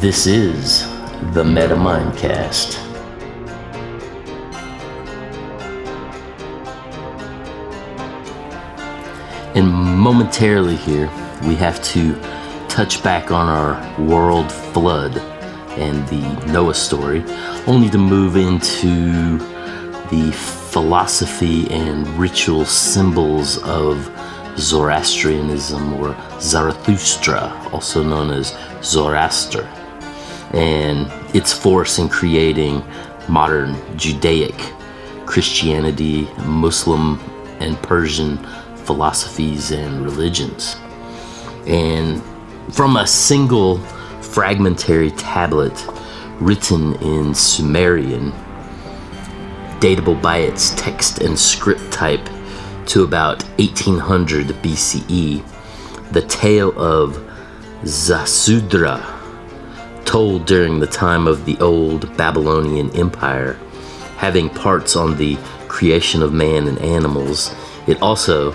This is the Meta MettaMindcast. And momentarily here, we have to touch back on our world flood and the Noah story, only to move into the philosophy and ritual symbols of Zoroastrianism or Zarathustra, also known as Zoroaster, and its force in creating modern Judaic Christianity, Muslim, and Persian philosophies and religions. And from a single fragmentary tablet written in Sumerian, datable by its text and script type to about 1800 BCE, the tale of Ziusudra, told during the time of the old Babylonian Empire, having parts on the creation of man and animals, it also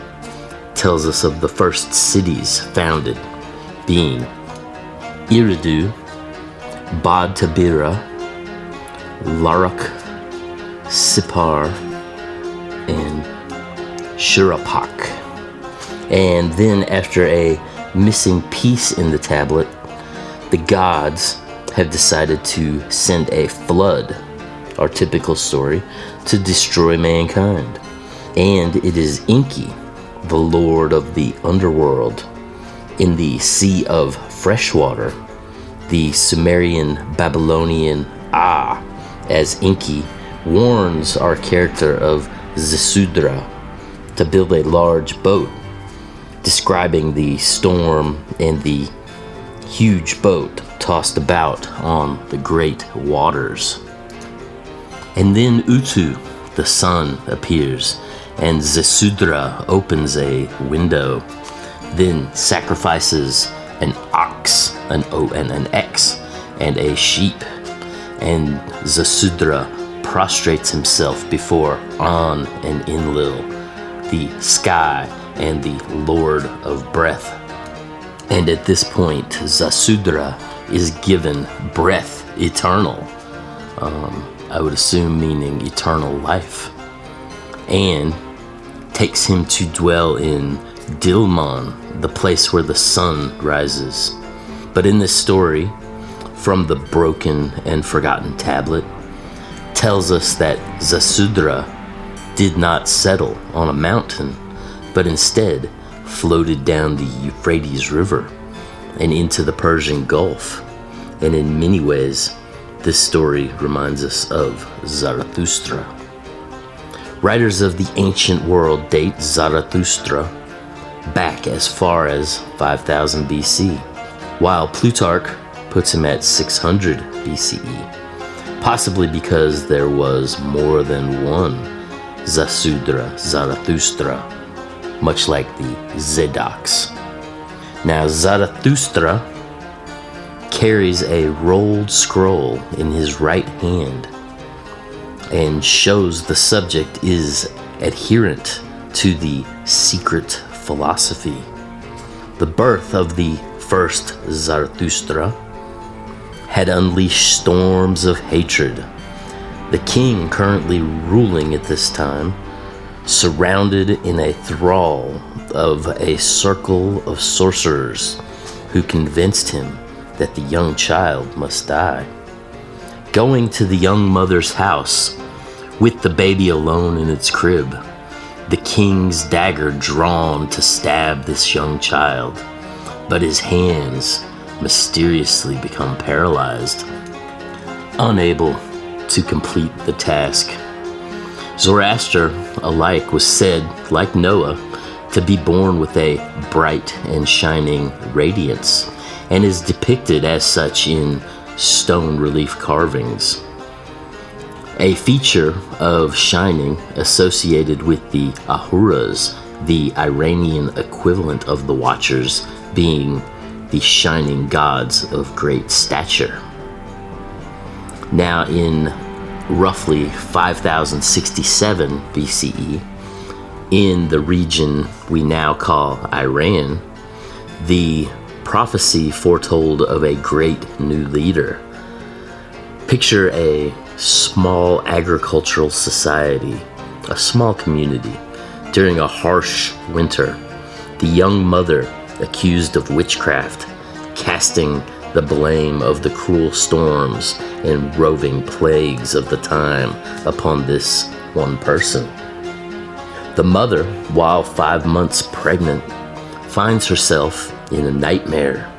tells us of the first cities founded, being Eridu, Bad Tibira, Larak, Sippar, and Shuruppak. And then, after a missing piece in the tablet, the gods have decided to send a flood, our typical story, to destroy mankind. And it is Enki, the lord of the underworld, in the sea of fresh water, the Sumerian Babylonian Ah, as Enki warns our character of Ziusudra to build a large boat, describing the storm and the huge boat tossed about on the great waters. And then Utu, the sun, appears, and Ziusudra opens a window, then sacrifices an ox, an O and an X, and a sheep. And Ziusudra prostrates himself before An and Enlil, the sky and the Lord of breath. And at this point, Ziusudra is given breath eternal. Um, I would assume meaning eternal life. And takes him to dwell in Dilmun, the place where the sun rises. But in this story, from the broken and forgotten tablet, tells us that Ziusudra did not settle on a mountain, but instead floated down the Euphrates River and into the Persian Gulf. And in many ways, this story reminds us of Zarathustra. Writers of the ancient world date Zarathustra back as far as 5000 BC, while Plutarch puts him at 600 BCE, possibly because there was more than one Ziusudra Zarathustra, much like the Zedoks. Now, Zarathustra carries a rolled scroll in his right hand and shows the subject is adherent to the secret philosophy. The birth of the first Zarathustra had unleashed storms of hatred. The king currently ruling at this time, surrounded in a thrall of a circle of sorcerers who convinced him that the young child must die. Going to the young mother's house with the baby alone in its crib, the king's dagger drawn to stab this young child, but his hands mysteriously become paralyzed, unable to complete the task. Zoroaster alike was said, like Noah, to be born with a bright and shining radiance, and is depicted as such in stone relief carvings. A feature of shining associated with the Ahuras, the Iranian equivalent of the Watchers, being the shining gods of great stature. Now, in roughly 5067 BCE, in the region we now call Iran, the prophecy foretold of a great new leader. Picture a small agricultural society, a small community, during a harsh winter. The young mother, accused of witchcraft, casting the blame of the cruel storms and roving plagues of the time upon this one person. The mother, while five months pregnant, finds herself in a nightmare.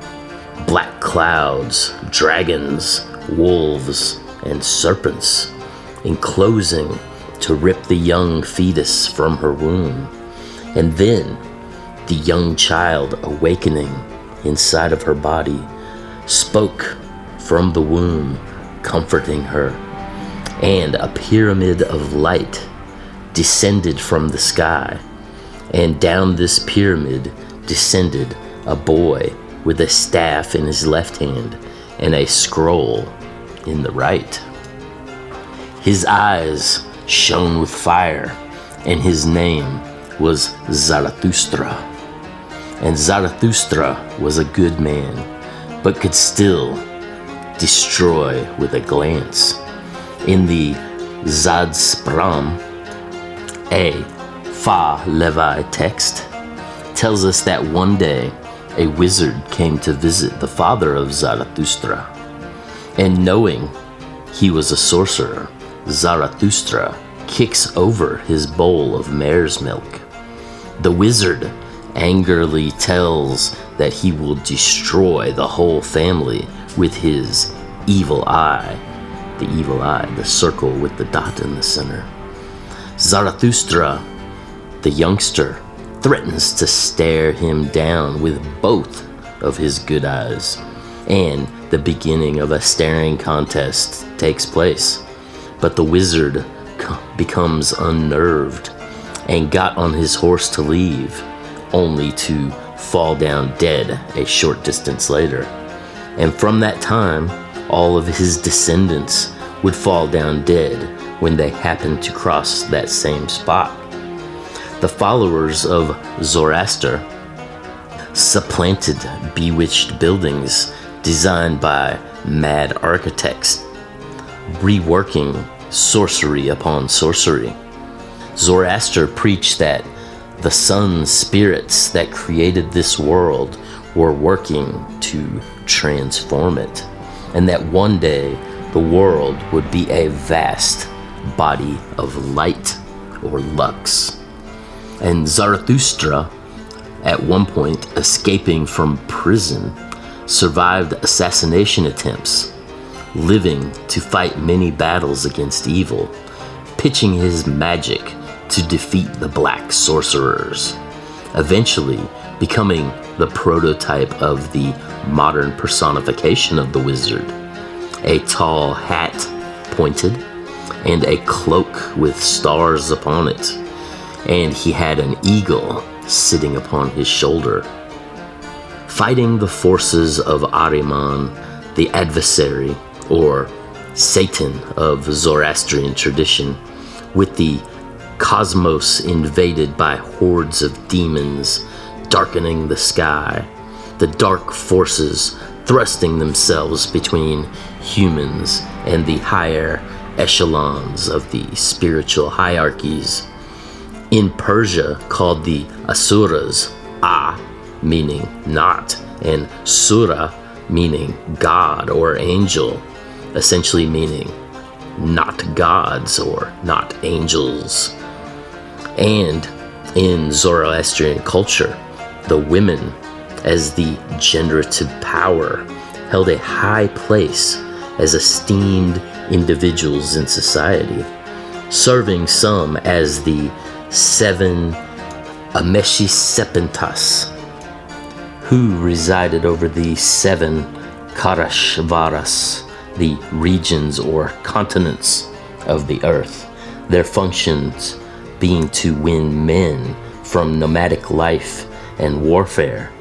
Black clouds, dragons, wolves, and serpents enclosing to rip the young fetus from her womb. And then the young child awakening inside of her body spoke from the womb, comforting her. And a pyramid of light descended from the sky, and down this pyramid descended a boy with a staff in his left hand and a scroll in the right. His eyes shone with fire, and his name was Zarathustra. And Zarathustra was a good man, but could still destroy with a glance. In the Zadspram, a Pahlavi text tells us that one day a wizard came to visit the father of Zarathustra. And knowing he was a sorcerer, Zarathustra kicks over his bowl of mare's milk. The wizard angrily tells that he will destroy the whole family with his evil eye. The evil eye, the circle with the dot in the center. Zarathustra, the youngster, threatens to stare him down with both of his good eyes, and the beginning of a staring contest takes place. But the wizard becomes unnerved and got on his horse to leave, only to fall down dead a short distance later. And from that time, all of his descendants would fall down dead when they happened to cross that same spot. The followers of Zoroaster supplanted bewitched buildings designed by mad architects, reworking sorcery upon sorcery. Zoroaster preached that the sun spirits that created this world were working to transform it, and that one day the world would be a vast body of light or lux. And Zarathustra, at one point escaping from prison, survived assassination attempts, living to fight many battles against evil, pitching his magic to defeat the black sorcerers, eventually becoming the prototype of the modern personification of the wizard. A tall hat pointed and a cloak with stars upon it, and he had an eagle sitting upon his shoulder. Fighting the forces of Ahriman, the adversary, or Satan of Zoroastrian tradition, with the cosmos invaded by hordes of demons darkening the sky, the dark forces thrusting themselves between humans and the higher echelons of the spiritual hierarchies. In Persia, called the Asuras, A meaning not, and Sura meaning God or angel, essentially meaning not gods or not angels. And in Zoroastrian culture, the women, as the generative power, held a high place as esteemed individuals in society, serving some as the seven Amesha Spentas, who resided over the seven Karashvaras, the regions or continents of the earth, their functions being to win men from nomadic life and warfare,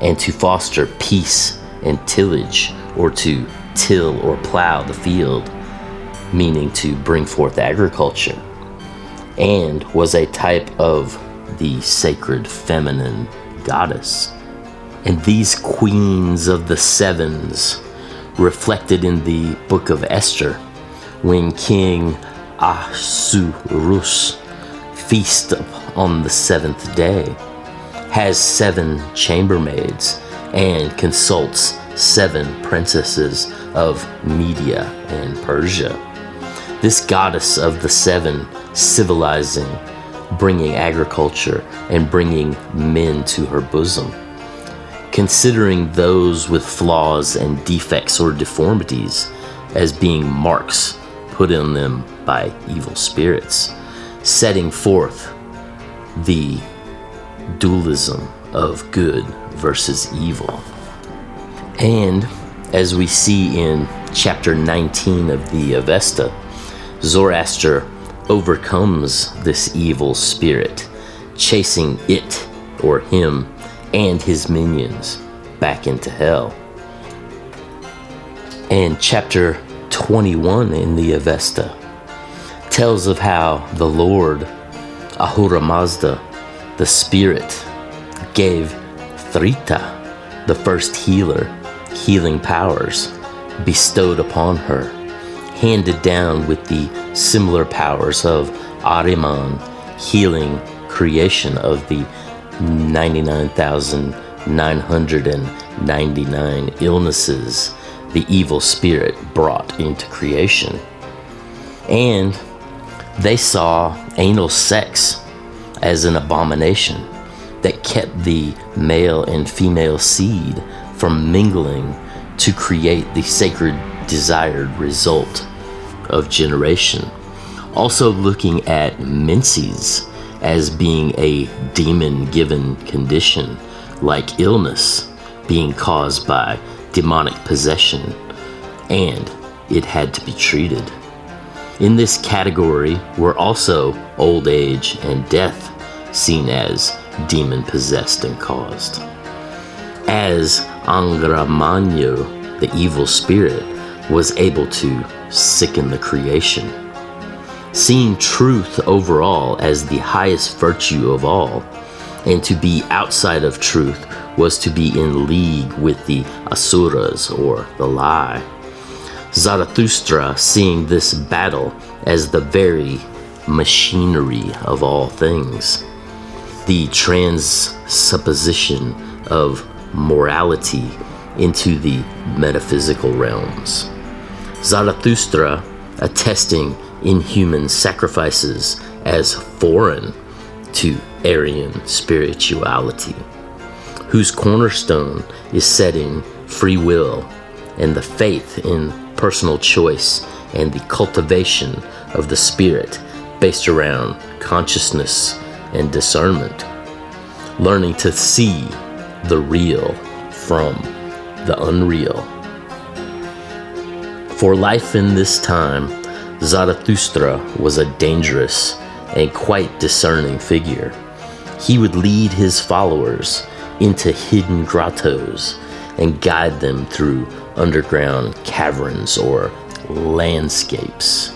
and to foster peace and tillage, or to till or plow the field, meaning to bring forth agriculture, and was a type of the sacred feminine goddess. And these queens of the sevens, reflected in the book of Esther, when King Ahasuerus feast on the seventh day, has seven chambermaids and consults seven princesses of Media and Persia. This goddess of the seven civilizing, bringing agriculture and bringing men to her bosom. Considering those with flaws and defects or deformities as being marks put on them by evil spirits, setting forth the dualism of good versus evil. And as we see in chapter 19 of the Avesta, Zoroaster overcomes this evil spirit, chasing it or him and his minions back into hell. And chapter 21 in the Avesta tells of how the Lord Ahura Mazda, the spirit, gave Thrita, the first healer, healing powers bestowed upon her, handed down with the similar powers of Ahriman, healing creation of the 99,999 illnesses the evil spirit brought into creation. And they saw anal sex as an abomination that kept the male and female seed from mingling to create the sacred desired result of generation. Also, looking at menses as being a demon given condition, like illness being caused by demonic possession, and it had to be treated. In this category were also old age and death seen as demon possessed and caused. As Angra Mainyu, the evil spirit, was able to sicken the creation. Seeing truth overall as the highest virtue of all, and to be outside of truth was to be in league with the asuras or the lie. Zarathustra seeing this battle as the very machinery of all things, the transsupposition of morality into the metaphysical realms. Zarathustra attesting inhuman sacrifices as foreign to Aryan spirituality, whose cornerstone is setting free will and the faith in personal choice and the cultivation of the spirit based around consciousness and discernment, learning to see the real from the unreal. For life in this time, Zarathustra was a dangerous and quite discerning figure. He would lead his followers into hidden grottos and guide them through underground caverns or landscapes,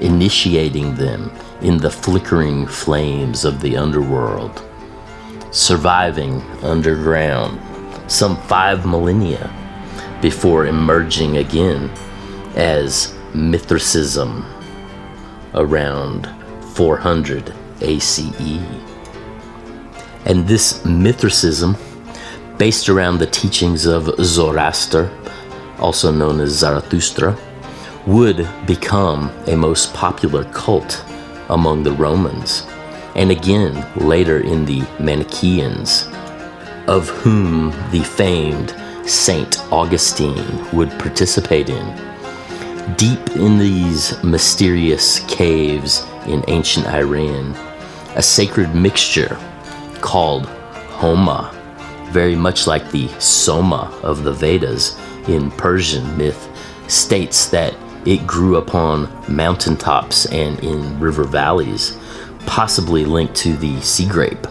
initiating them in the flickering flames of the underworld, surviving underground some five millennia before emerging again as Mithricism around 400 ACE. And this Mithricism, based around the teachings of Zoroaster, also known as Zarathustra, would become a most popular cult among the Romans, and again later in the Manichaeans, of whom the famed Saint Augustine would participate in. Deep in these mysterious caves in ancient Iran, a sacred mixture called Homa, very much like the Soma of the Vedas in Persian myth, states that it grew upon mountaintops and in river valleys, possibly linked to the sea grape.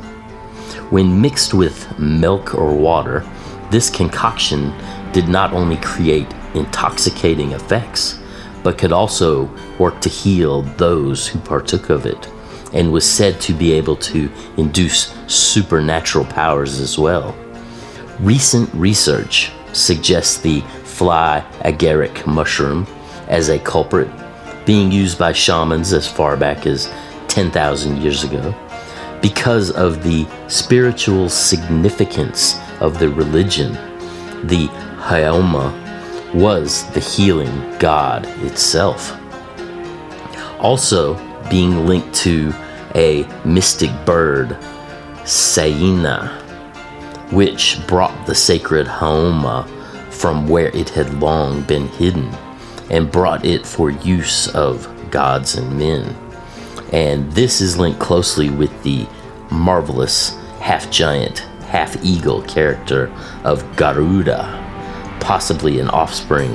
When mixed with milk or water, this concoction did not only create intoxicating effects, but could also work to heal those who partook of it, and was said to be able to induce supernatural powers as well. Recent research suggests the fly agaric mushroom as a culprit, being used by shamans as far back as 10,000 years ago, because of the spiritual significance of the religion. The Haoma was the healing god itself. Also, being linked to a mystic bird, Saina, which brought the sacred Haoma from where it had long been hidden and brought it for use of gods and men. And this is linked closely with the marvelous half giant, half eagle character of Garuda, possibly an offspring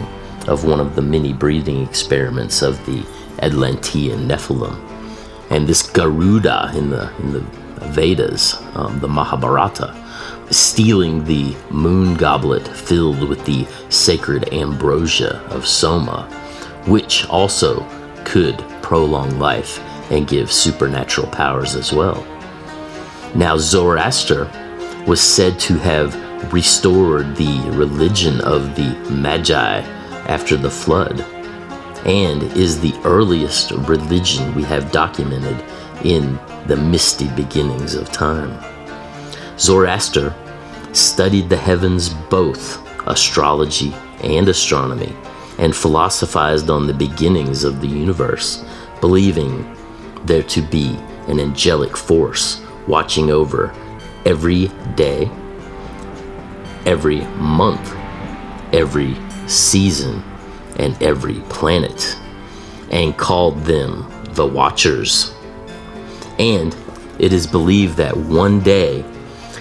of one of the many breeding experiments of the Atlantean Nephilim. And this Garuda in the, in the Vedas, um, the Mahabharata, stealing the moon goblet filled with the sacred ambrosia of Soma, which also could prolong life and give supernatural powers as well. Now, Zoroaster was said to have restored the religion of the Magi after the flood and is the earliest religion we have documented in the misty beginnings of time. Zoroaster studied the heavens both astrology and astronomy and philosophized on the beginnings of the universe, believing there to be an angelic force watching over every day, every month, every season, and every planet, and called them the Watchers. And it is believed that one day,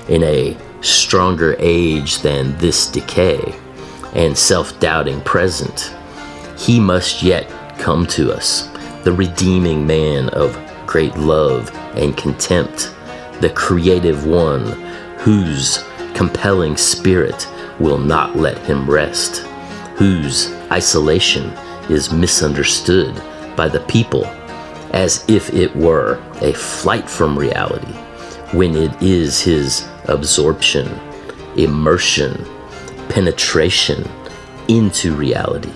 in a stronger age than this decay and self doubting present, he must yet come to us, the redeeming man of great love and contempt, the creative one whose compelling spirit will not let him rest, whose isolation is misunderstood by the people as if it were a flight from reality, when it is his absorption, immersion, penetration into reality,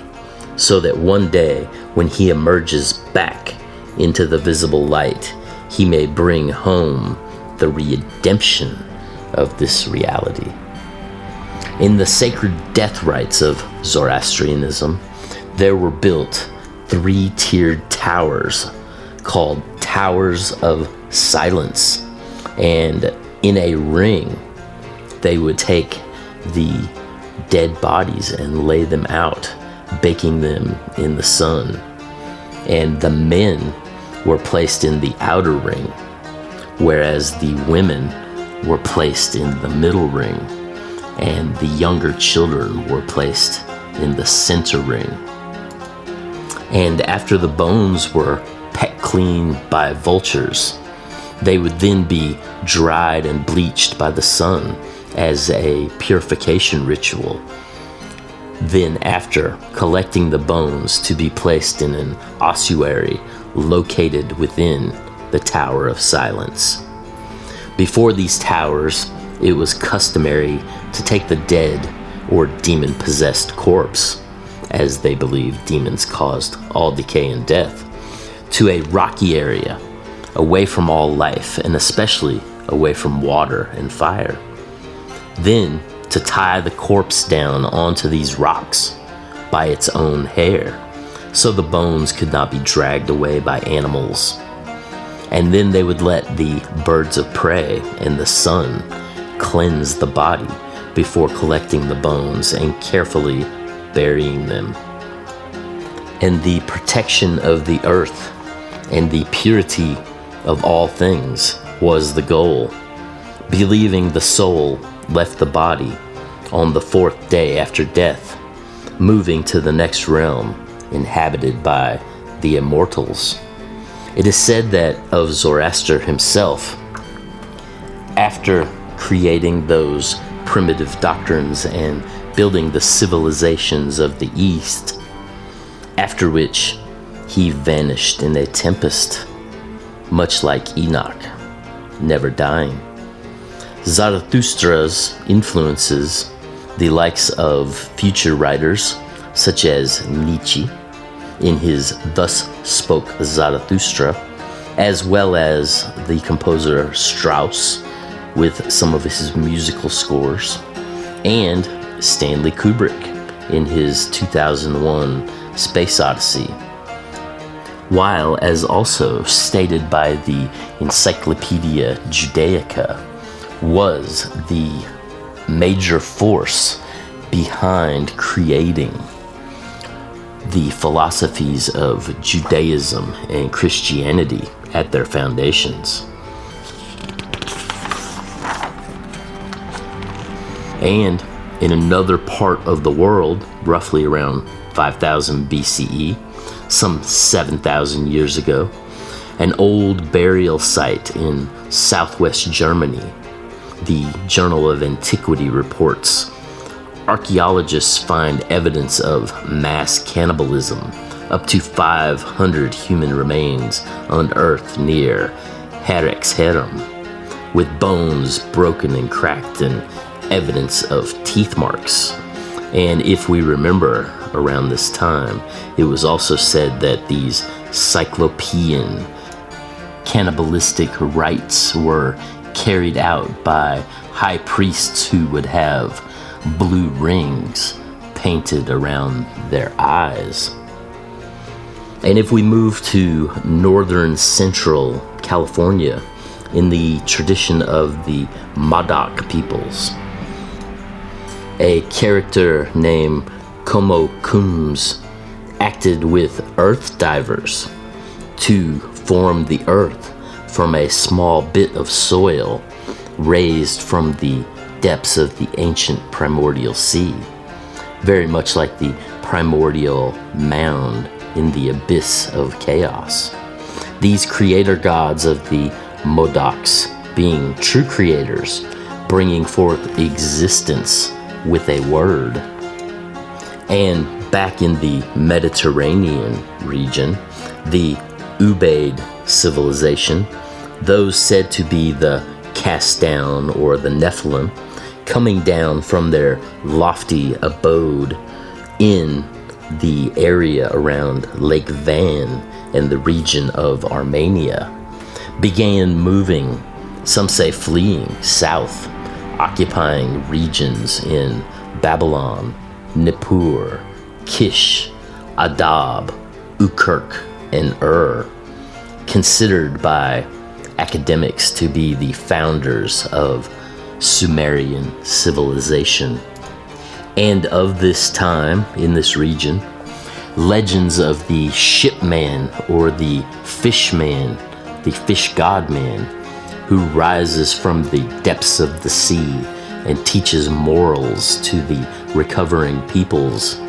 so that one day when he emerges back into the visible light, he may bring home the redemption of this reality. In the sacred death rites of Zoroastrianism, there were built three tiered towers called Towers of Silence. And in a ring, they would take the dead bodies and lay them out, baking them in the sun. And the men were placed in the outer ring, whereas the women were placed in the middle ring, and the younger children were placed in the center ring. And after the bones were pecked clean by vultures, they would then be dried and bleached by the sun as a purification ritual. Then, after collecting the bones to be placed in an ossuary located within the Tower of Silence. Before these towers, it was customary to take the dead or demon possessed corpse, as they believed demons caused all decay and death, to a rocky area away from all life and especially away from water and fire. Then to tie the corpse down onto these rocks by its own hair so the bones could not be dragged away by animals and then they would let the birds of prey and the sun cleanse the body before collecting the bones and carefully burying them. And the protection of the earth and the purity of all things was the goal, believing the soul left the body on the fourth day after death, moving to the next realm inhabited by the immortals. It is said that of Zoroaster himself, after creating those primitive doctrines and building the civilizations of the East, after which he vanished in a tempest, much like Enoch, never dying. Zarathustra's influences the likes of future writers such as Nietzsche in his Thus Spoke Zarathustra, as well as the composer Strauss with some of his musical scores, and Stanley Kubrick in his 2001 Space Odyssey. While, as also stated by the Encyclopedia Judaica, was the major force behind creating the philosophies of Judaism and Christianity at their foundations. And in another part of the world, roughly around 5000 BCE, some 7,000 years ago, an old burial site in southwest Germany, the Journal of Antiquity reports archaeologists find evidence of mass cannibalism. Up to 500 human remains unearthed near Herxheim, with bones broken and cracked and evidence of teeth marks. And if we remember around this time, it was also said that these cyclopean cannibalistic rites were carried out by high priests who would have blue rings painted around their eyes. And if we move to northern central California, in the tradition of the Modoc peoples, a character named Como Kunz acted with earth divers to form the earth from a small bit of soil raised from the depths of the ancient primordial sea, very much like the primordial mound in the abyss of chaos. These creator gods of the Modocs being true creators, bringing forth existence with a word. And back in the Mediterranean region, the Ubaid civilization, those said to be the cast down or the Nephilim, coming down from their lofty abode in the area around Lake Van and the region of Armenia, began moving, some say fleeing, south, occupying regions in Babylon, Nippur, Kish, Adab, Ukirk, and Ur, considered by academics to be the founders of Sumerian civilization. And of this time in this region, legends of the shipman or the fishman, the fish god man, who rises from the depths of the sea and teaches morals to the recovering peoples,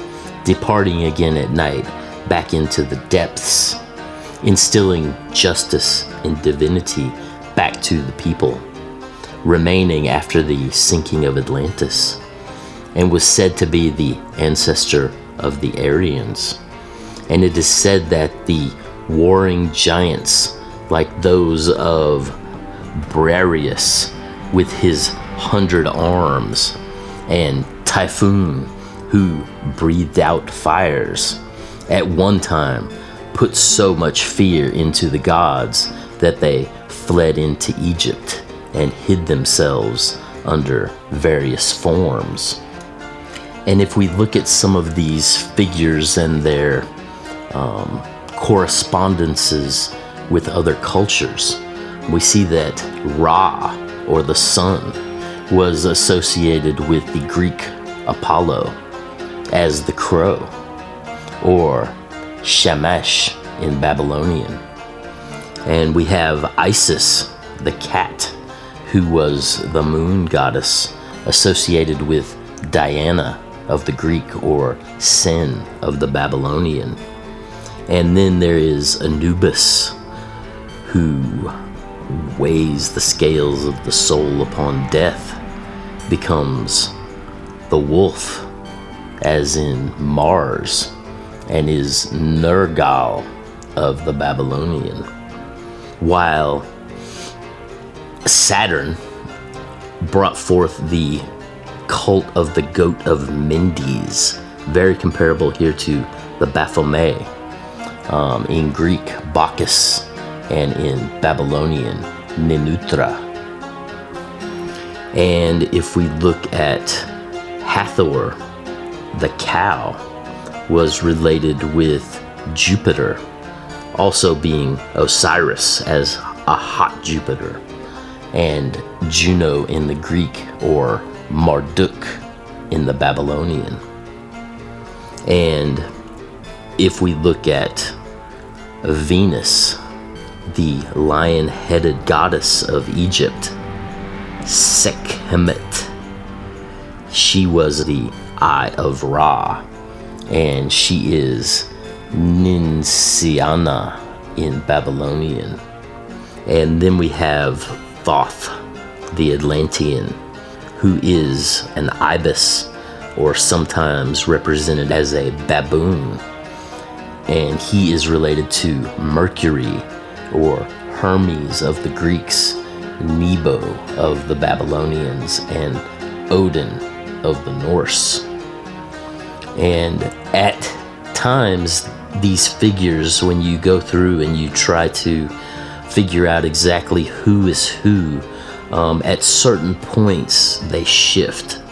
departing again at night back into the depths, instilling justice and divinity back to the people remaining after the sinking of Atlantis, and was said to be the ancestor of the Aryans. And it is said that the warring giants, like those of Briareus with his hundred arms, and Typhoon, who breathed out fires, at one time put so much fear into the gods that they fled into Egypt and hid themselves under various forms. And if we look at some of these figures and their um, correspondences with other cultures, we see that Ra, or the sun, was associated with the Greek Apollo as the crow, or Shamash in Babylonian. And we have Isis, the cat, who was the moon goddess associated with Diana of the Greek or Sin of the Babylonian. And then there is Anubis, who weighs the scales of the soul upon death, becomes the wolf, as in Mars, and is Nergal of the Babylonian. While Saturn brought forth the cult of the goat of Mendes, very comparable here to the Baphomet. Um, in Greek, Bacchus, and in Babylonian, Ninurta. And if we look at Hathor, the cow, was related with Jupiter, also being Osiris as a hot Jupiter, and Juno in the Greek, or Marduk in the Babylonian. And if we look at Venus, the lion headed goddess of Egypt, Sekhmet, she was the eye of Ra, and she is Ninsiana in Babylonian. And then we have Thoth, the Atlantean, who is an ibis or sometimes represented as a baboon. And he is related to Mercury or Hermes of the Greeks, Nebo of the Babylonians, and Odin of the Norse. And at times, these figures, when you go through and you try to figure out exactly who is who, um, at certain points they shift.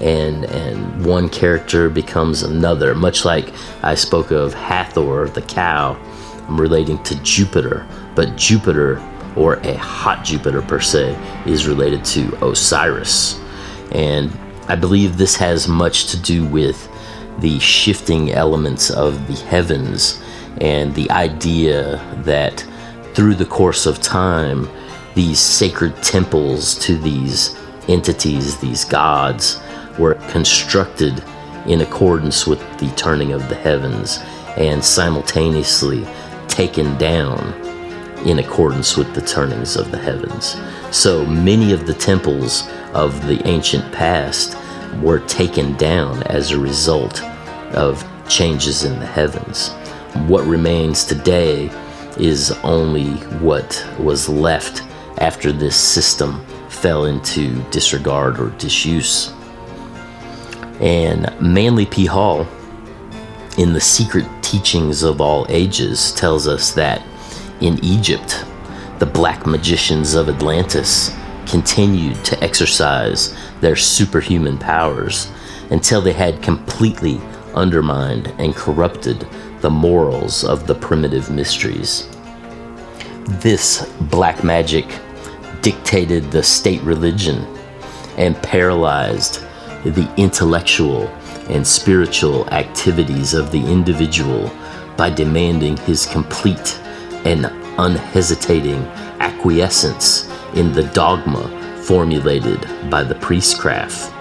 And, and one character becomes another, much like I spoke of Hathor, the cow, i'm relating to Jupiter, but Jupiter, or a hot Jupiter per se, is related to Osiris. And I believe this has much to do with the shifting elements of the heavens and the idea that through the course of time, these sacred temples to these entities, these gods, were constructed in accordance with the turning of the heavens and simultaneously taken down in accordance with the turnings of the heavens. So many of the temples of the ancient past were taken down as a result of changes in the heavens. What remains today is only what was left after this system fell into disregard or disuse. And Manly P. Hall, in The Secret Teachings of All Ages, tells us that in Egypt, the black magicians of Atlantis continued to exercise their superhuman powers until they had completely undermined and corrupted the morals of the primitive mysteries. This black magic dictated the state religion and paralyzed the intellectual and spiritual activities of the individual by demanding his complete and unhesitating acquiescence in the dogma formulated by the priestcraft.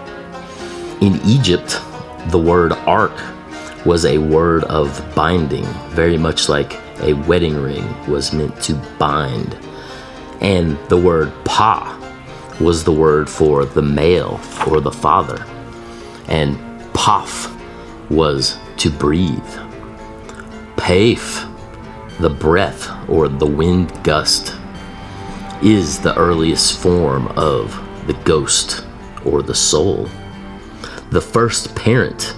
In Egypt, the word ark was a word of binding, very much like a wedding ring was meant to bind. And the word pa was the word for the male or the father. And paf was to breathe. Paif, the breath or the wind gust, is the earliest form of the ghost or the soul. The first parent,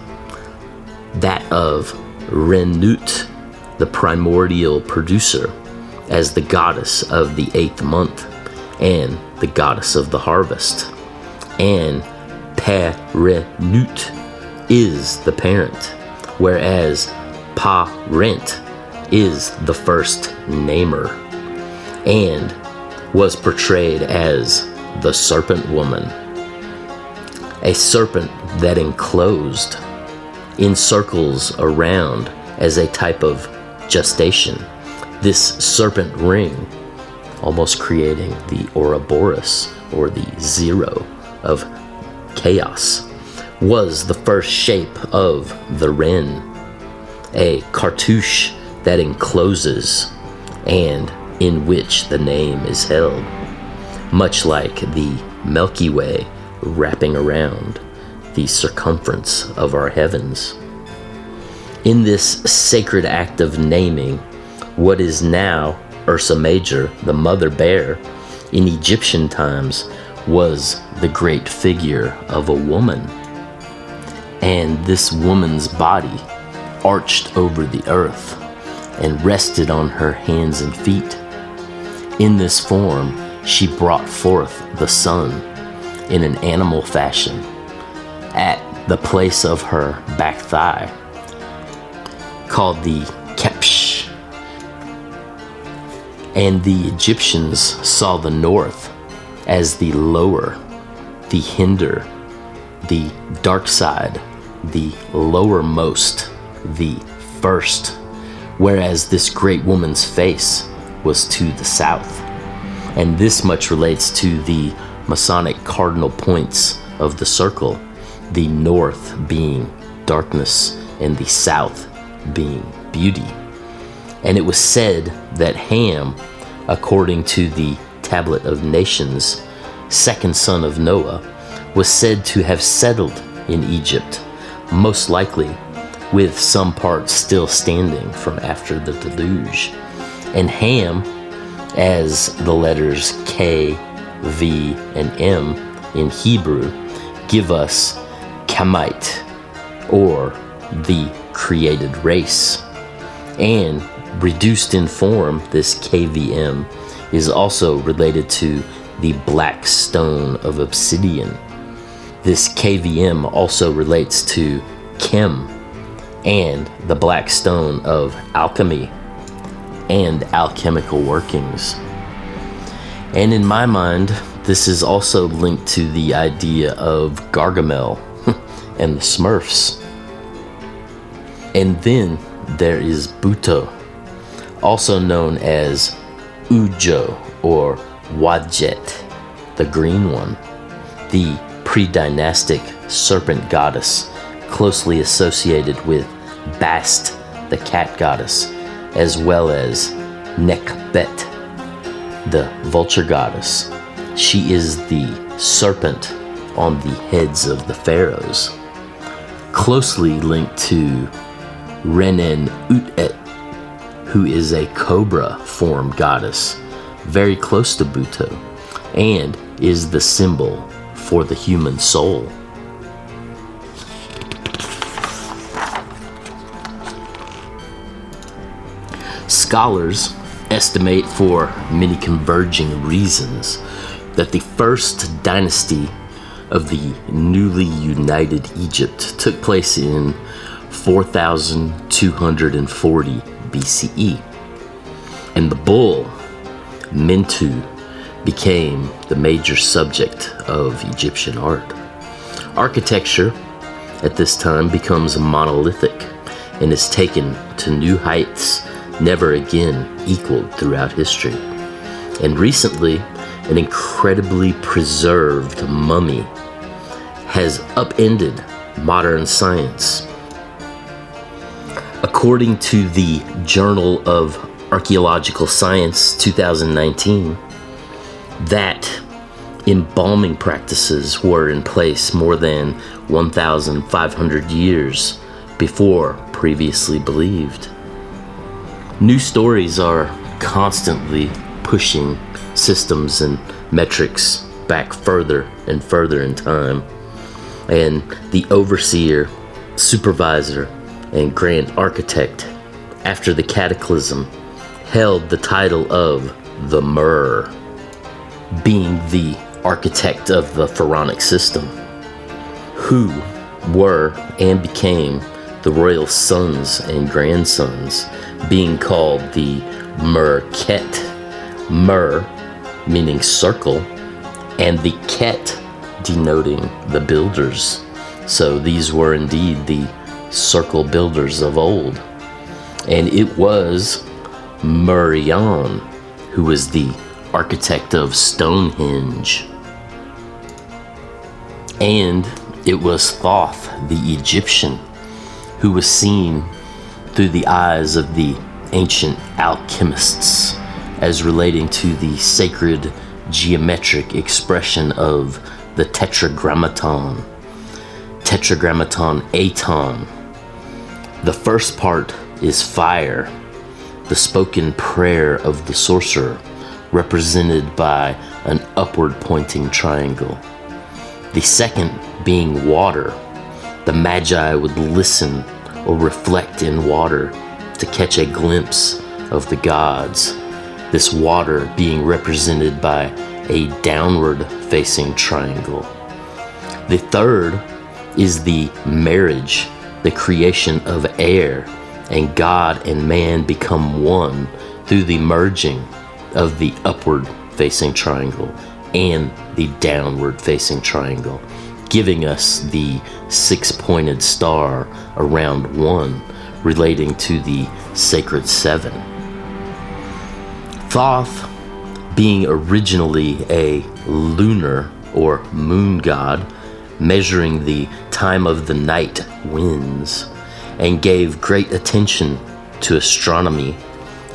that of Renut, the primordial producer, as the goddess of the eighth month and the goddess of the harvest. And Perenut is the parent, whereas Parent is the first namer, and was portrayed as the serpent woman, a serpent that enclosed in circles around as a type of gestation. This serpent ring, almost creating the Ouroboros or the zero of chaos, was the first shape of the ren, a cartouche that encloses and in which the name is held, much like the Milky Way wrapping around the circumference of our heavens. In this sacred act of naming, what is now Ursa Major, the mother bear, in Egyptian times was the great figure of a woman. And this woman's body arched over the earth and rested on her hands and feet. In this form, she brought forth the sun in an animal fashion at the place of her back thigh, called the Kepsh. And the Egyptians saw the north as the lower, the hinder, the dark side, the lowermost, the first, whereas this great woman's face was to the south. And this much relates to the Masonic cardinal points of the circle, the north being darkness and the south being beauty. And it was said that Ham, according to the Tablet of Nations, second son of Noah, was said to have settled in Egypt, most likely with some parts still standing from after the deluge. And Ham, as the letters K, V, and M in Hebrew, give us Kamite, or the created race. And reduced in form, this KVM is also related to the black stone of obsidian. This KVM also relates to Chem and the black stone of alchemy and alchemical workings. And in my mind, this is also linked to the idea of Gargamel and the Smurfs. And then there is Buto, also known as Ujo or Wadjet, the green one, the pre dynastic serpent goddess closely associated with Bast, the cat goddess, as well as Nekhbet, the vulture goddess. She is the serpent on the heads of the pharaohs. Closely linked to Renen Utet, who is a cobra form goddess, very close to Buto, and is the symbol for the human soul. Scholars estimate for many converging reasons that the first dynasty of the newly united Egypt took place in 4240 BCE. And the bull, Mentu, became the major subject of Egyptian art. Architecture at this time becomes monolithic and is taken to new heights never again equaled throughout history. And recently, an incredibly preserved mummy has upended modern science. According to the Journal of Archaeological Science 2019, that embalming practices were in place more than 1,500 years before previously believed. New stories are constantly pushing systems and metrics back further and further in time. And the overseer, supervisor, and grand architect, after the cataclysm, held the title of the Mer being the architect of the pharaonic system, who were and became the royal sons and grandsons, being called the Merket. Mer meaning circle, and the Ket denoting the builders. So these were indeed the circle builders of old. And it was Merion who was the architect of Stonehenge. And it was Thoth, the Egyptian, who was seen through the eyes of the ancient alchemists as relating to the sacred geometric expression of the Tetragrammaton. Tetragrammaton Aton. The first part is fire, the spoken prayer of the sorcerer represented by an upward pointing triangle. The second being water. The Magi would listen or reflect in water to catch a glimpse of the gods, this water being represented by a downward facing triangle. The third is the marriage, the creation of air, and God and man become one through the merging of the upward facing triangle and the downward facing triangle, giving us the six pointed star around one relating to the sacred seven. Thoth, being originally a lunar or moon god, measuring the time of the night winds, and gave great attention to astronomy,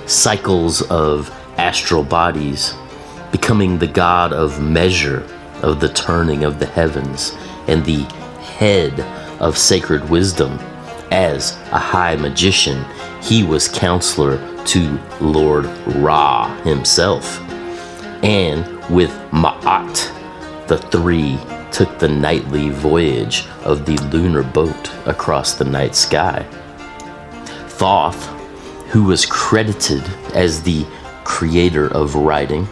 cycles of astral bodies, becoming the god of measure of the turning of the heavens, and the head of sacred wisdom as a high magician, he was counselor to Lord Ra himself. And with Ma'at, the three took the nightly voyage of the lunar boat across the night sky. Thoth, who was credited as the creator of writing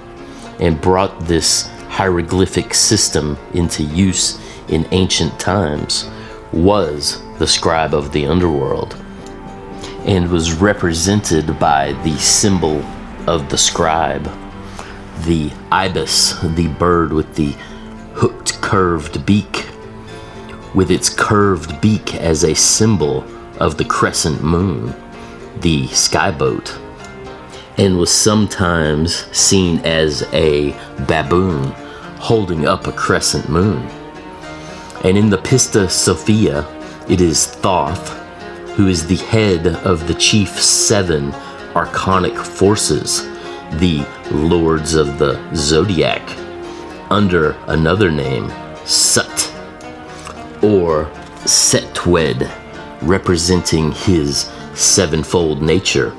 and brought this hieroglyphic system into use in ancient times, was the scribe of the underworld and was represented by the symbol of the scribe, the ibis, the bird with the hooked curved beak, with its curved beak as a symbol of the crescent moon, the skyboat, and was sometimes seen as a baboon holding up a crescent moon. And in the Pistis Sophia, it is Thoth, who is the head of the chief seven archonic forces, the lords of the zodiac, under another name, Sut, or Setwed, representing his sevenfold nature,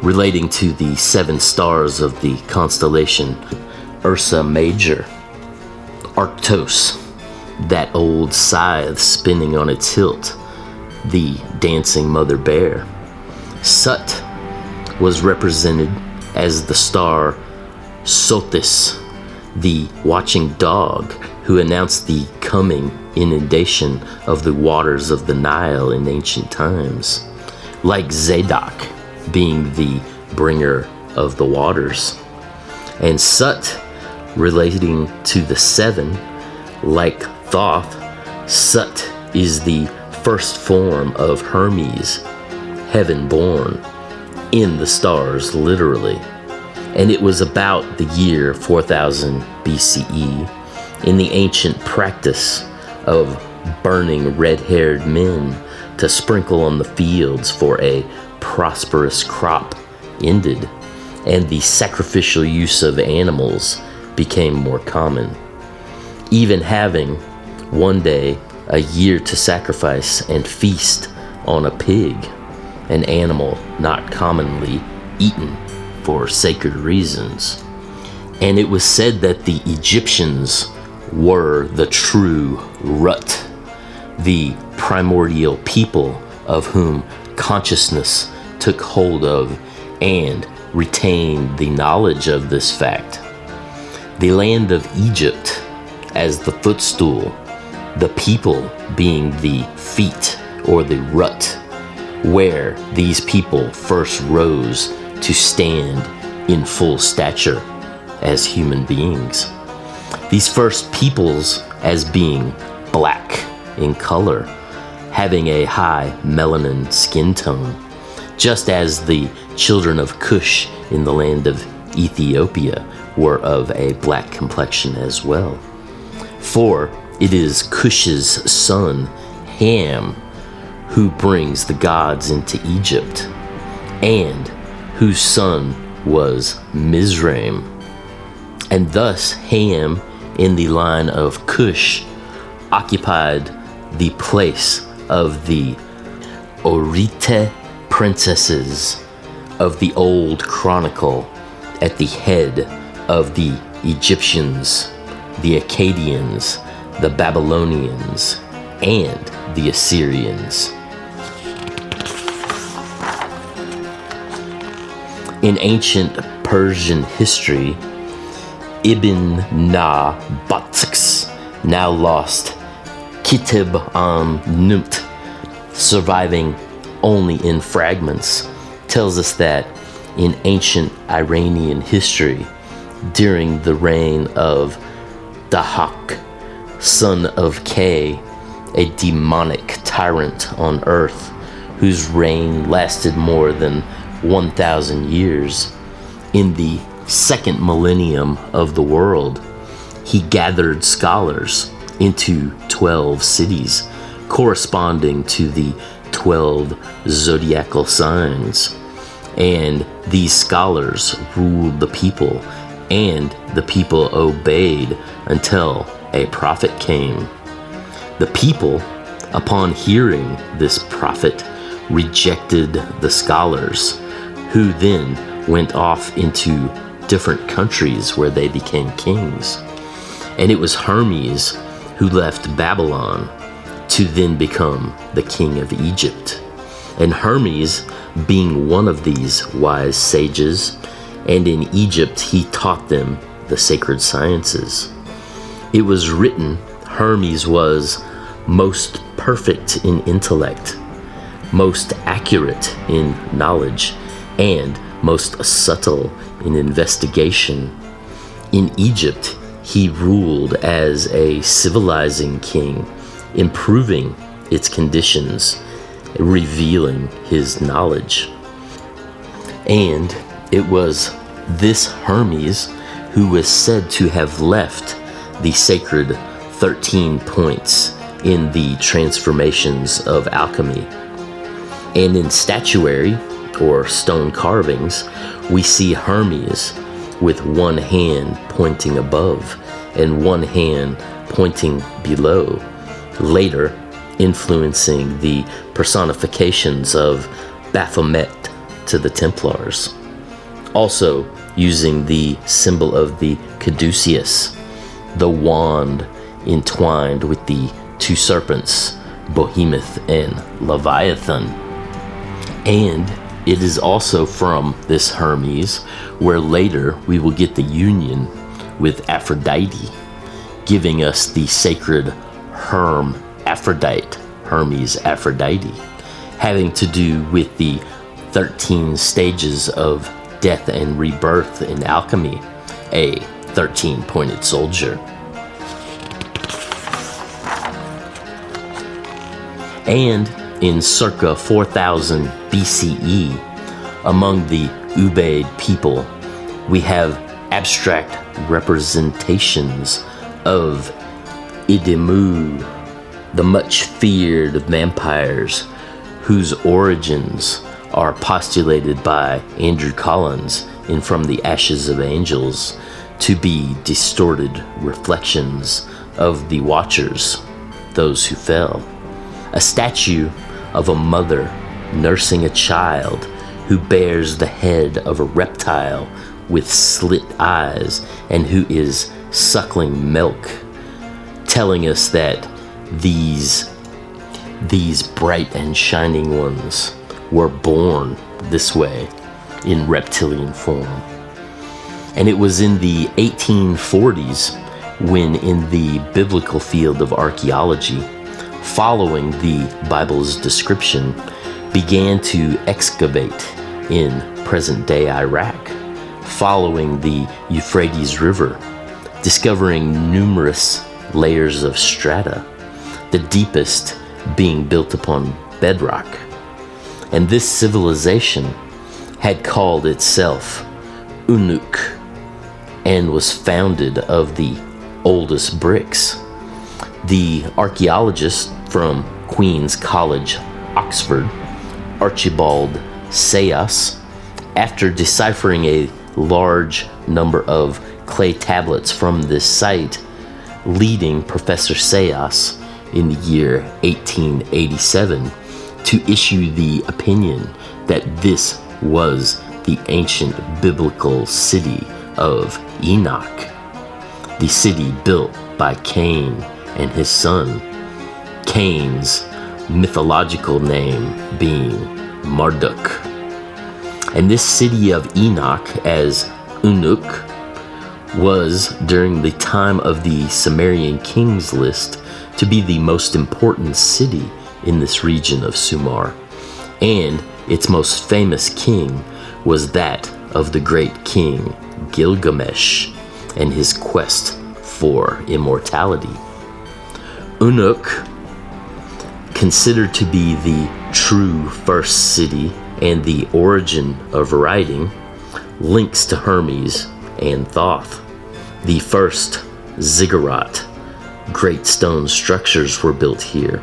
relating to the seven stars of the constellation Ursa Major. Arctos, that old scythe spinning on its hilt, the dancing mother bear. Sut was represented as the star Sothis, the watching dog who announced the coming inundation of the waters of the Nile in ancient times, like Zadok being the bringer of the waters, and Sut relating to the seven, like Thoth, Sut is the first form of Hermes, heaven born, in the stars, literally. And it was about the year 4000 BCE in the ancient practice of burning red haired men to sprinkle on the fields for a prosperous crop ended, and the sacrificial use of animals became more common. Even having one day a year to sacrifice and feast on a pig, an animal not commonly eaten for sacred reasons. And it was said that the Egyptians were the true Rut, the primordial people of whom consciousness took hold of and retained the knowledge of this fact. The land of Egypt as the footstool, the people being the feet or the rut, where these people first rose to stand in full stature as human beings. These first peoples as being black in color, having a high melanin skin tone, just as the children of Cush in the land of Ethiopia were of a black complexion as well. For it is Cush's son, Ham, who brings the gods into Egypt, and whose son was Mizraim. And thus Ham, in the line of Cush, occupied the place of the Orite princesses of the old chronicle at the head of the Egyptians, the Akkadians, the Babylonians, and the Assyrians. In ancient Persian history, Ibn Na Batks, now lost, Kitab an Numt, surviving only in fragments, tells us that in ancient Iranian history, during the reign of Dahak, son of K, a demonic tyrant on earth whose reign lasted more than 1,000 years. In the second millennium of the world, he gathered scholars into 12 cities corresponding to the 12 zodiacal signs. And these scholars ruled the people, and the people obeyed until a prophet came. The people, upon hearing this prophet, rejected the scholars who then went off into different countries where they became kings. And it was Hermes who left Babylon to then become the king of Egypt. And Hermes, being one of these wise sages, and in Egypt he taught them the sacred sciences. It was written Hermes was most perfect in intellect, most accurate in knowledge, and most subtle in investigation. In Egypt, he ruled as a civilizing king, improving its conditions, revealing his knowledge. And it was this Hermes who was said to have left the sacred 13 points in the transformations of alchemy. And in statuary, or stone carvings, we see Hermes with one hand pointing above and one hand pointing below, later influencing the personifications of Baphomet to the Templars. Also, using the symbol of the caduceus, the wand entwined with the two serpents, Behemoth and Leviathan. And it is also from this Hermes where later we will get the union with Aphrodite, giving us the sacred Herm Aphrodite, Hermes Aphrodite, having to do with the 13 stages of death and rebirth in alchemy, a 13 pointed soldier. And in circa 4000 BCE, among the Ubaid people, we have abstract representations of Edimmu, the much feared vampires whose origins are postulated by Andrew Collins in From the Ashes of Angels to be distorted reflections of the Watchers, those who fell. A statue of a mother nursing a child who bears the head of a reptile with slit eyes and who is suckling milk, telling us that these these bright and shining ones were born this way in reptilian form. And it was in the 1840s when, in the biblical field of archaeology, following the Bible's description, began to excavate in present day Iraq, following the Euphrates River, discovering numerous layers of strata, the deepest being built upon bedrock. And this civilization had called itself Unuk and was founded of the oldest bricks. The archaeologist from Queen's College, Oxford, Archibald Sayce, after deciphering a large number of clay tablets from this site, leading Professor Sayce in the year 1887 to issue the opinion that this was the ancient biblical city of Enoch, the city built by Cain and his son. Cain's mythological name being Marduk. And this city of Enoch, as Unuk, was, during the time of the Sumerian kings list, to be the most important city in this region of Sumer. And its most famous king was that of the great king Gilgamesh and his quest for immortality. Unuk, considered to be the true first city and the origin of writing, links to Hermes and Thoth. The first ziggurat, great stone structures were built here.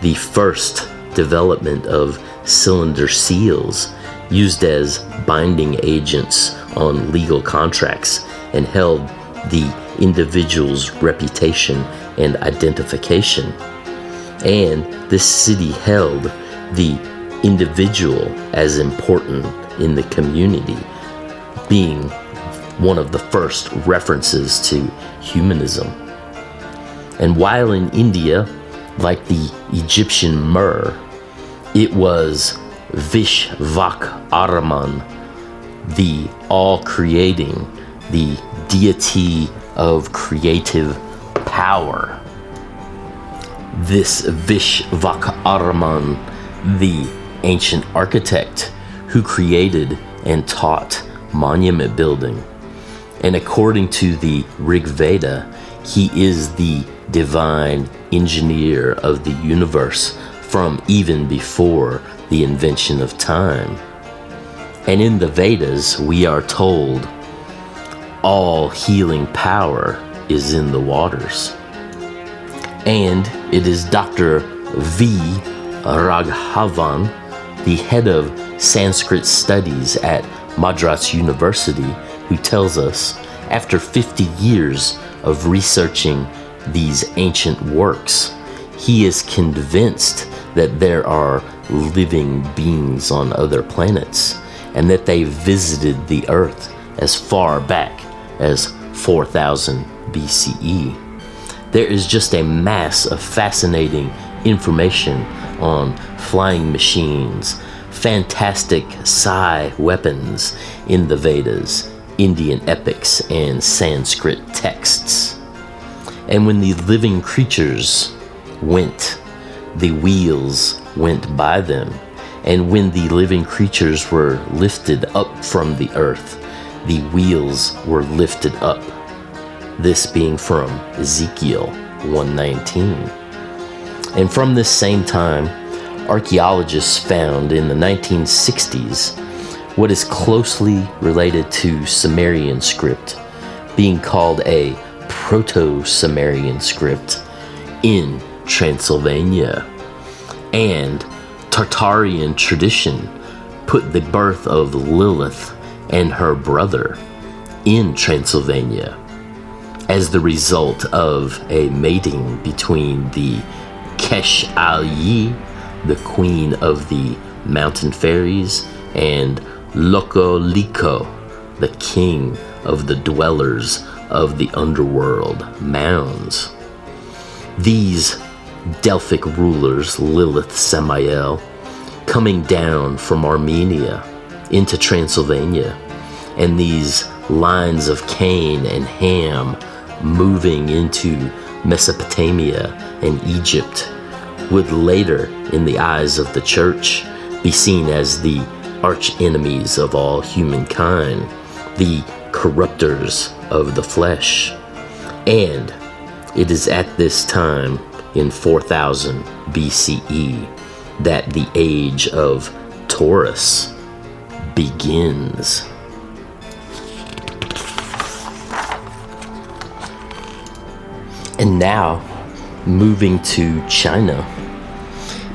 The first development of cylinder seals used as binding agents on legal contracts and held the individual's reputation and identification. And this city held the individual as important in the community, being one of the first references to humanism. And while in India, like the Egyptian Mer, it was Vishvak the all creating, the deity of creative power. This Vishvak the ancient architect who created and taught monument building. And according to the Rig Veda, he is the divine engineer of the universe from even before the invention of time. And in the Vedas, we are told all healing power is in the waters. And it is Dr. V. Raghavan, the head of Sanskrit studies at Madras University, who tells us after 50 years of researching these ancient works, he is convinced that there are living beings on other planets and that they visited the Earth as far back as 4000 BCE. There is just a mass of fascinating information on flying machines, fantastic psi weapons in the Vedas, Indian epics, and Sanskrit texts. And when the living creatures went, the wheels went by them. And when the living creatures were lifted up from the earth, the wheels were lifted up. This being from Ezekiel 119. And from this same time, archaeologists found in the 1960s what is closely related to Sumerian script, being called a Proto Sumerian script in Transylvania. And Tartarian tradition put the birth of Lilith and her brother in Transylvania as the result of a mating between the Kesh Al Yi, the queen of the mountain fairies, and Loko Liko, the king of the dwellers of the underworld mounds. These Delphic rulers, Lilith Samael, coming down from Armenia into Transylvania, and these lines of Cain and Ham moving into Mesopotamia and Egypt would later, in the eyes of the church, be seen as the arch enemies of all humankind, the corruptors of the flesh. And it is at this time in 4000 BCE that the age of Taurus begins. And now, moving to China,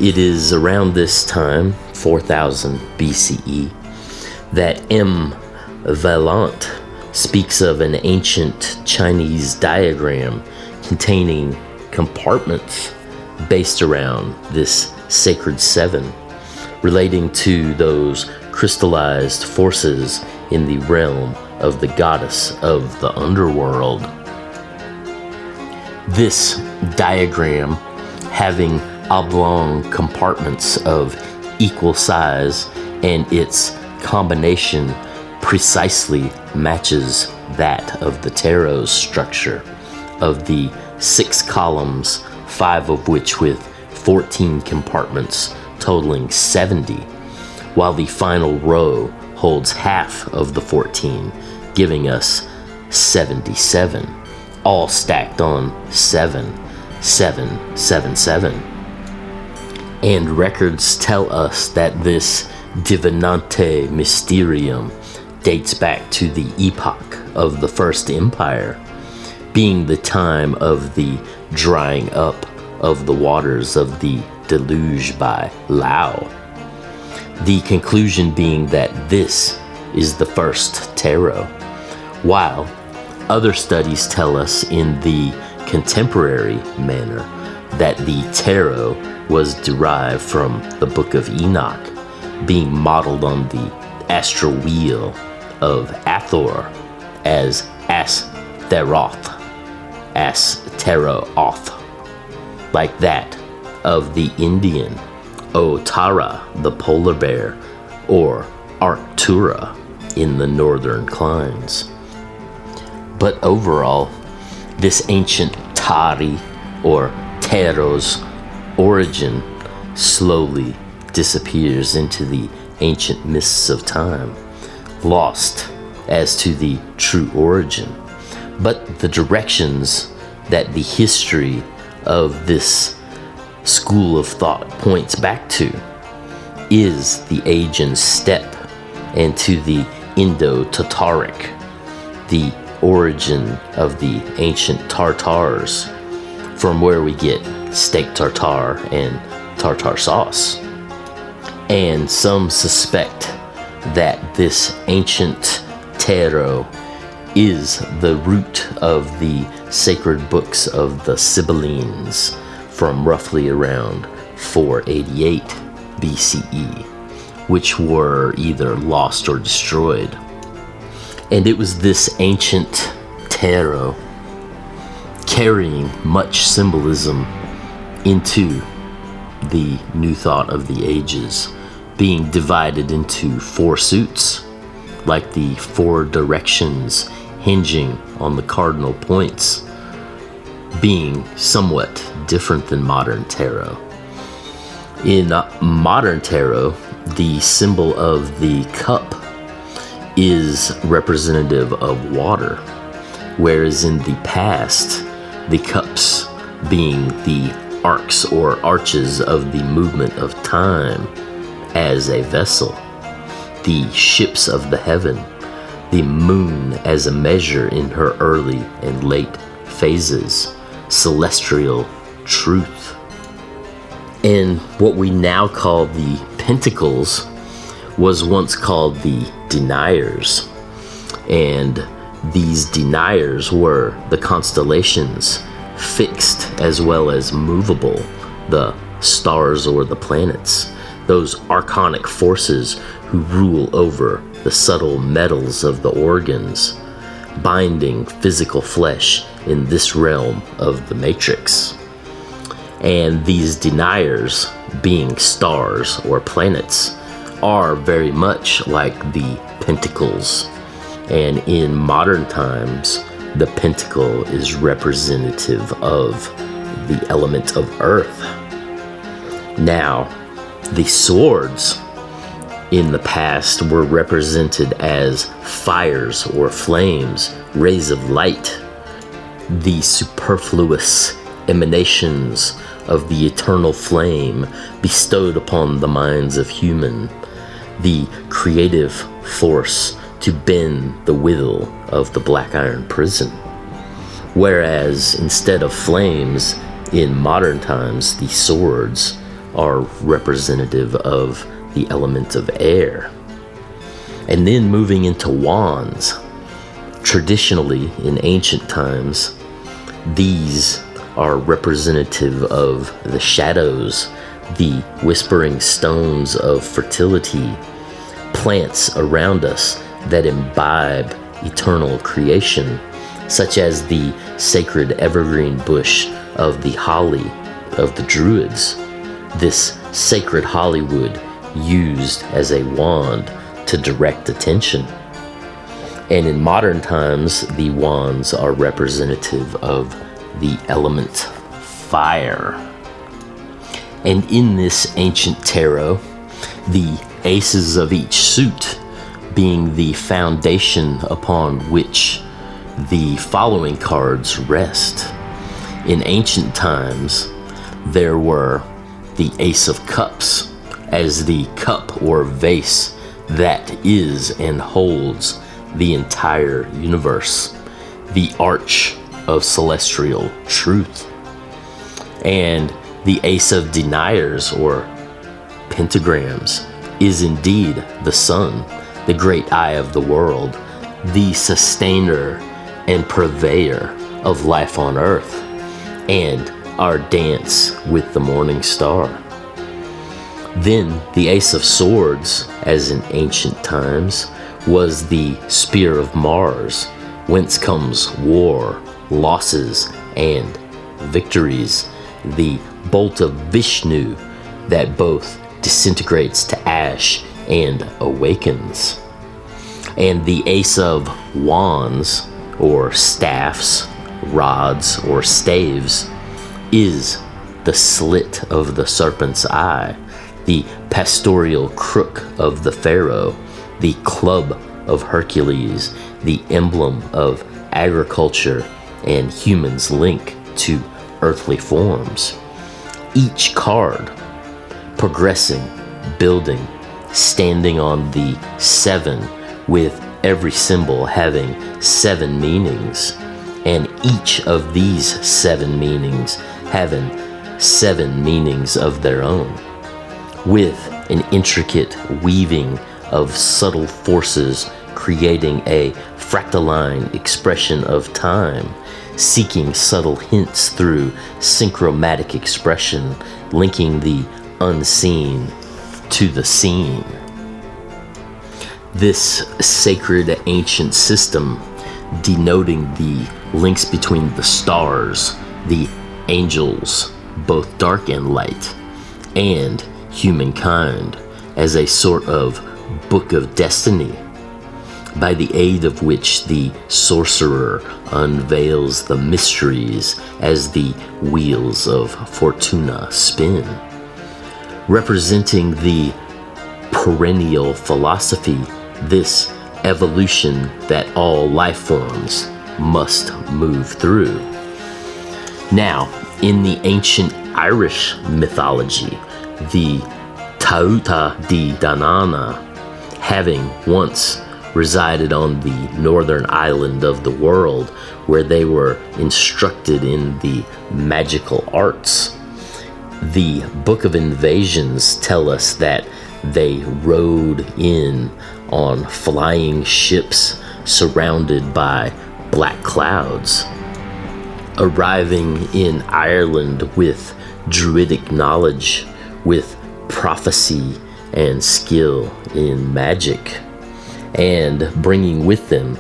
it is around this time, 4000 BCE, that M. Vaillant speaks of an ancient Chinese diagram containing compartments based around this sacred seven, relating to those crystallized forces in the realm of the goddess of the underworld. This diagram, having oblong compartments of equal size and its combination precisely matches that of the tarot's structure of the six columns, five of which with 14 compartments totaling 70, while the final row holds half of the 14, giving us 77, all stacked on 7, 7, 7, 7. And records tell us that this Divinante Mysterium dates back to the epoch of the First Empire, being the time of the drying up of the waters of the deluge by Lao. The conclusion being that this is the first tarot, while other studies tell us in the contemporary manner that the tarot was derived from the Book of Enoch, being modeled on the astral wheel of Athor as Asteroth, Asteroth, like that of the Indian Otara, the polar bear, or Arctura in the northern climes. But overall, this ancient Tari or Tero's origin slowly disappears into the ancient mists of time, lost as to the true origin. But the directions that the history of this school of thought points back to is the Aegean steppe and to the Indo Tataric, the origin of the ancient Tartars, from where we get steak tartare and tartar sauce. And some suspect that this ancient tarot is the root of the sacred books of the Sibyllines from roughly around 488 BCE, which were either lost or destroyed. And it was this ancient tarot carrying much symbolism into the new thought of the ages, being divided into four suits, like the four directions hinging on the cardinal points, being somewhat different than modern tarot. In modern tarot, the symbol of the cup is representative of water, whereas in the past, the cups being the arcs or arches of the movement of time as a vessel, the ships of the heaven the moon as a measure in her early and late phases, celestial truth. And what we now call the pentacles was once called the deniers. And these deniers were the constellations, fixed as well as movable, the stars or the planets, those archonic forces who rule over the subtle metals of the organs, binding physical flesh in this realm of the matrix. And these deniers, being stars or planets, are very much like the pentacles. And in modern times, the pentacle is representative of the element of earth. Now, the swords in the past were represented as fires or flames, rays of light, the superfluous emanations of the eternal flame bestowed upon the minds of human, the creative force to bend the will of the black iron prison. Whereas instead of flames, in modern times, the swords are representative of the element of air. And then moving into wands. Traditionally, in ancient times, these are representative of the shadows, the whispering stones of fertility, plants around us that imbibe eternal creation, such as the sacred evergreen bush of the holly of the Druids. This sacred Hollywood used as a wand to direct attention. And in modern times, the wands are representative of the element fire. And in this ancient tarot, the aces of each suit being the foundation upon which the following cards rest. In ancient times, there were the Ace of Cups as the cup or vase that is and holds the entire universe, the arch of celestial truth. And the Ace of Deniers or pentagrams is indeed the sun, the great eye of the world, the sustainer and purveyor of life on earth, and our dance with the morning star. Then the Ace of Swords, as in ancient times, was the spear of Mars, whence comes war, losses, and victories, the bolt of Vishnu that both disintegrates to ash and awakens. And the Ace of Wands, or staffs, rods, or staves, is the slit of the serpent's eye, the pastoral crook of the Pharaoh, the club of Hercules, the emblem of agriculture and humans' link to earthly forms. Each card progressing, building, standing on the seven, with every symbol having seven meanings, and each of these seven meanings having seven meanings of their own, with an intricate weaving of subtle forces creating a fractaline expression of time, seeking subtle hints through synchromatic expression, linking the unseen to the seen. This sacred ancient system denoting the links between the stars, the angels, both dark and light, and humankind as a sort of book of destiny, by the aid of which the sorcerer unveils the mysteries as the wheels of Fortuna spin. Representing the perennial philosophy, this evolution that all life forms must move through. Now, in the ancient Irish mythology, the Tuatha Dé Danann, having once resided on the northern island of the world where they were instructed in the magical arts. The Book of Invasions tell us that they rode in on flying ships surrounded by black clouds. Arriving in Ireland with druidic knowledge, with prophecy and skill in magic, and bringing with them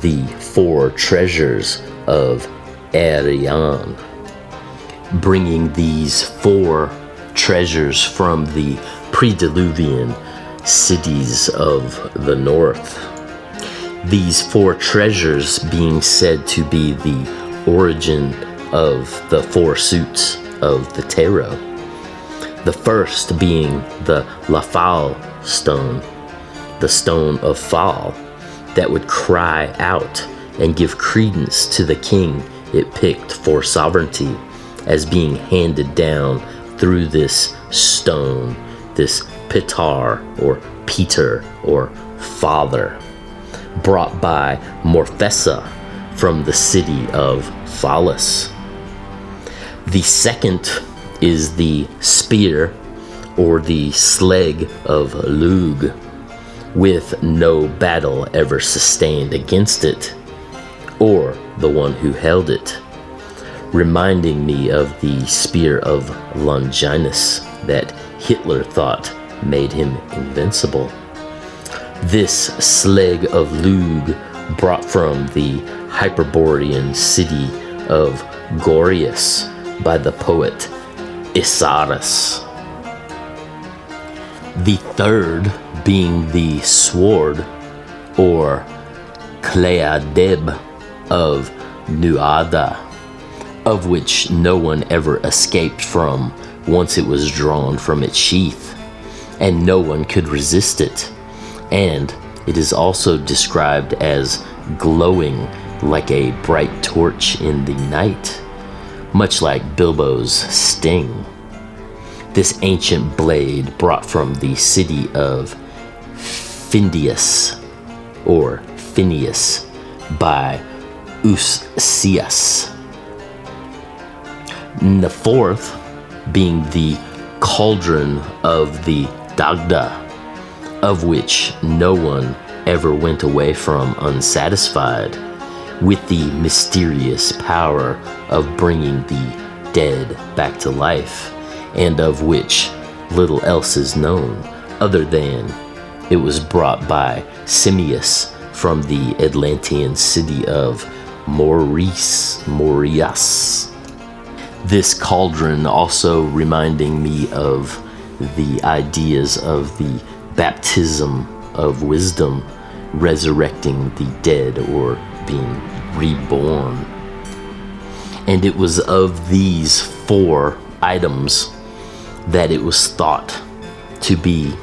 the four treasures of Arian. Bringing these four treasures from the pre-Diluvian cities of the north. These four treasures being said to be the origin of the four suits of the tarot. The first being the Lia Fáil stone, the stone of Fall, that would cry out and give credence to the king it picked for sovereignty as being handed down through this stone, this Pitar or Peter or Father, brought by Morfessa from the city of Falias. The second is the spear or the sleg of Lugh, with no battle ever sustained against it, or the one who held it, reminding me of the spear of Longinus that Hitler thought made him invincible. This sleg of Lugh brought from the Hyperborean city of Gorias by the poet Isaurus. The third being the sword or Cleadeb of Nuada, of which no one ever escaped from once it was drawn from its sheath, and no one could resist it. And it is also described as glowing like a bright torch in the night, much like Bilbo's sting. This ancient blade brought from the city of Findias, or Phineas, by Uscias. The fourth being the cauldron of the Dagda, of which no one ever went away from unsatisfied, with the mysterious power of bringing the dead back to life, and of which little else is known other than it was brought by Semias from the Atlantean city of Maurice, Murias. This cauldron also reminding me of the ideas of the baptism of wisdom, resurrecting the dead or being reborn. And it was of these four items that it was thought to be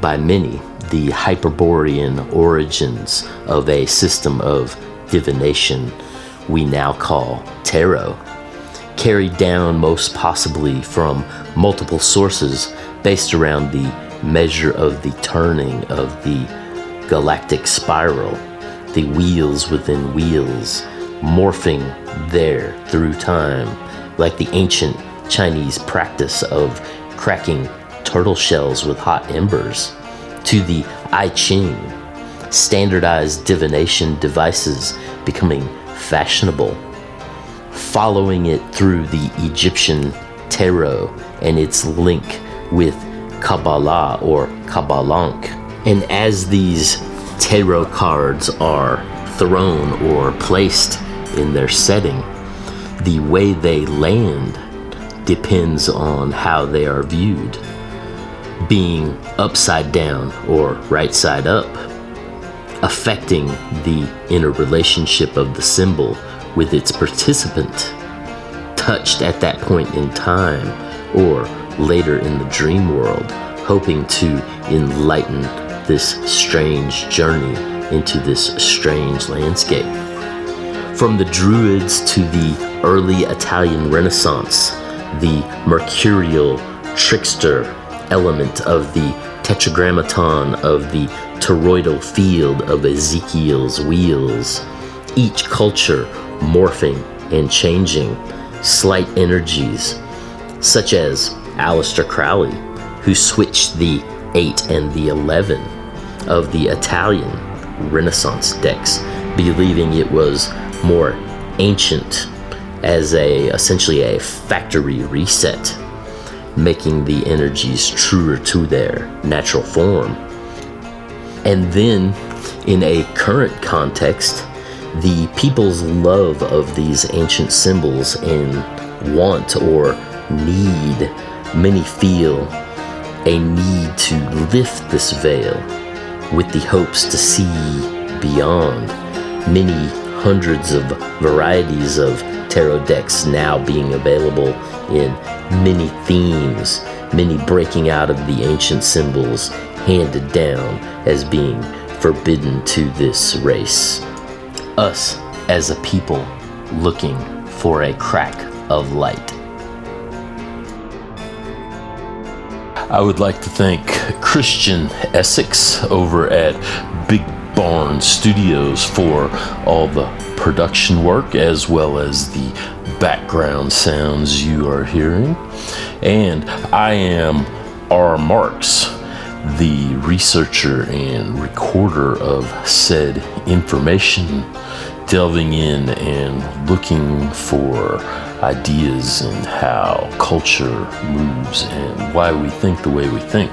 by many the Hyperborean origins of a system of divination we now call tarot, carried down most possibly from multiple sources based around the measure of the turning of the galactic spiral, the wheels within wheels, morphing there through time, like the ancient Chinese practice of cracking turtle shells with hot embers, to the I Ching, standardized divination devices becoming fashionable, following it through the Egyptian tarot and its link with Kabbalah or Kabbalank. And as these tarot cards are thrown or placed in their setting, the way they land depends on how they are viewed. Being upside down or right side up, affecting the inner relationship of the symbol with its participant, touched at that point in time or later in the dream world, hoping to enlighten this strange journey into this strange landscape. From the Druids to the early Italian Renaissance, the mercurial trickster element of the tetragrammaton of the toroidal field of Ezekiel's wheels, each culture morphing and changing, slight energies, such as Aleister Crowley, who switched the 8 and the 11 of the Italian Renaissance decks, believing it was more ancient as a essentially a factory reset, making the energies truer to their natural form. And then, in a current context, the people's love of these ancient symbols and want or need, many feel a need to lift this veil with the hopes to see beyond many hundreds of varieties of tarot decks now being available in many themes, many breaking out of the ancient symbols handed down as being forbidden to this race. Us as a people looking for a crack of light. I would like to thank Christian Essex over at Big Barn Studios for all the production work as well as the background sounds you are hearing. And I am R. Marx, the researcher and recorder of said information, delving in and looking for ideas and how culture moves and why we think the way we think.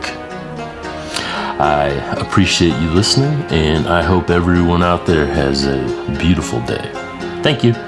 I appreciate you listening, and I hope everyone out there has a beautiful day. Thank you.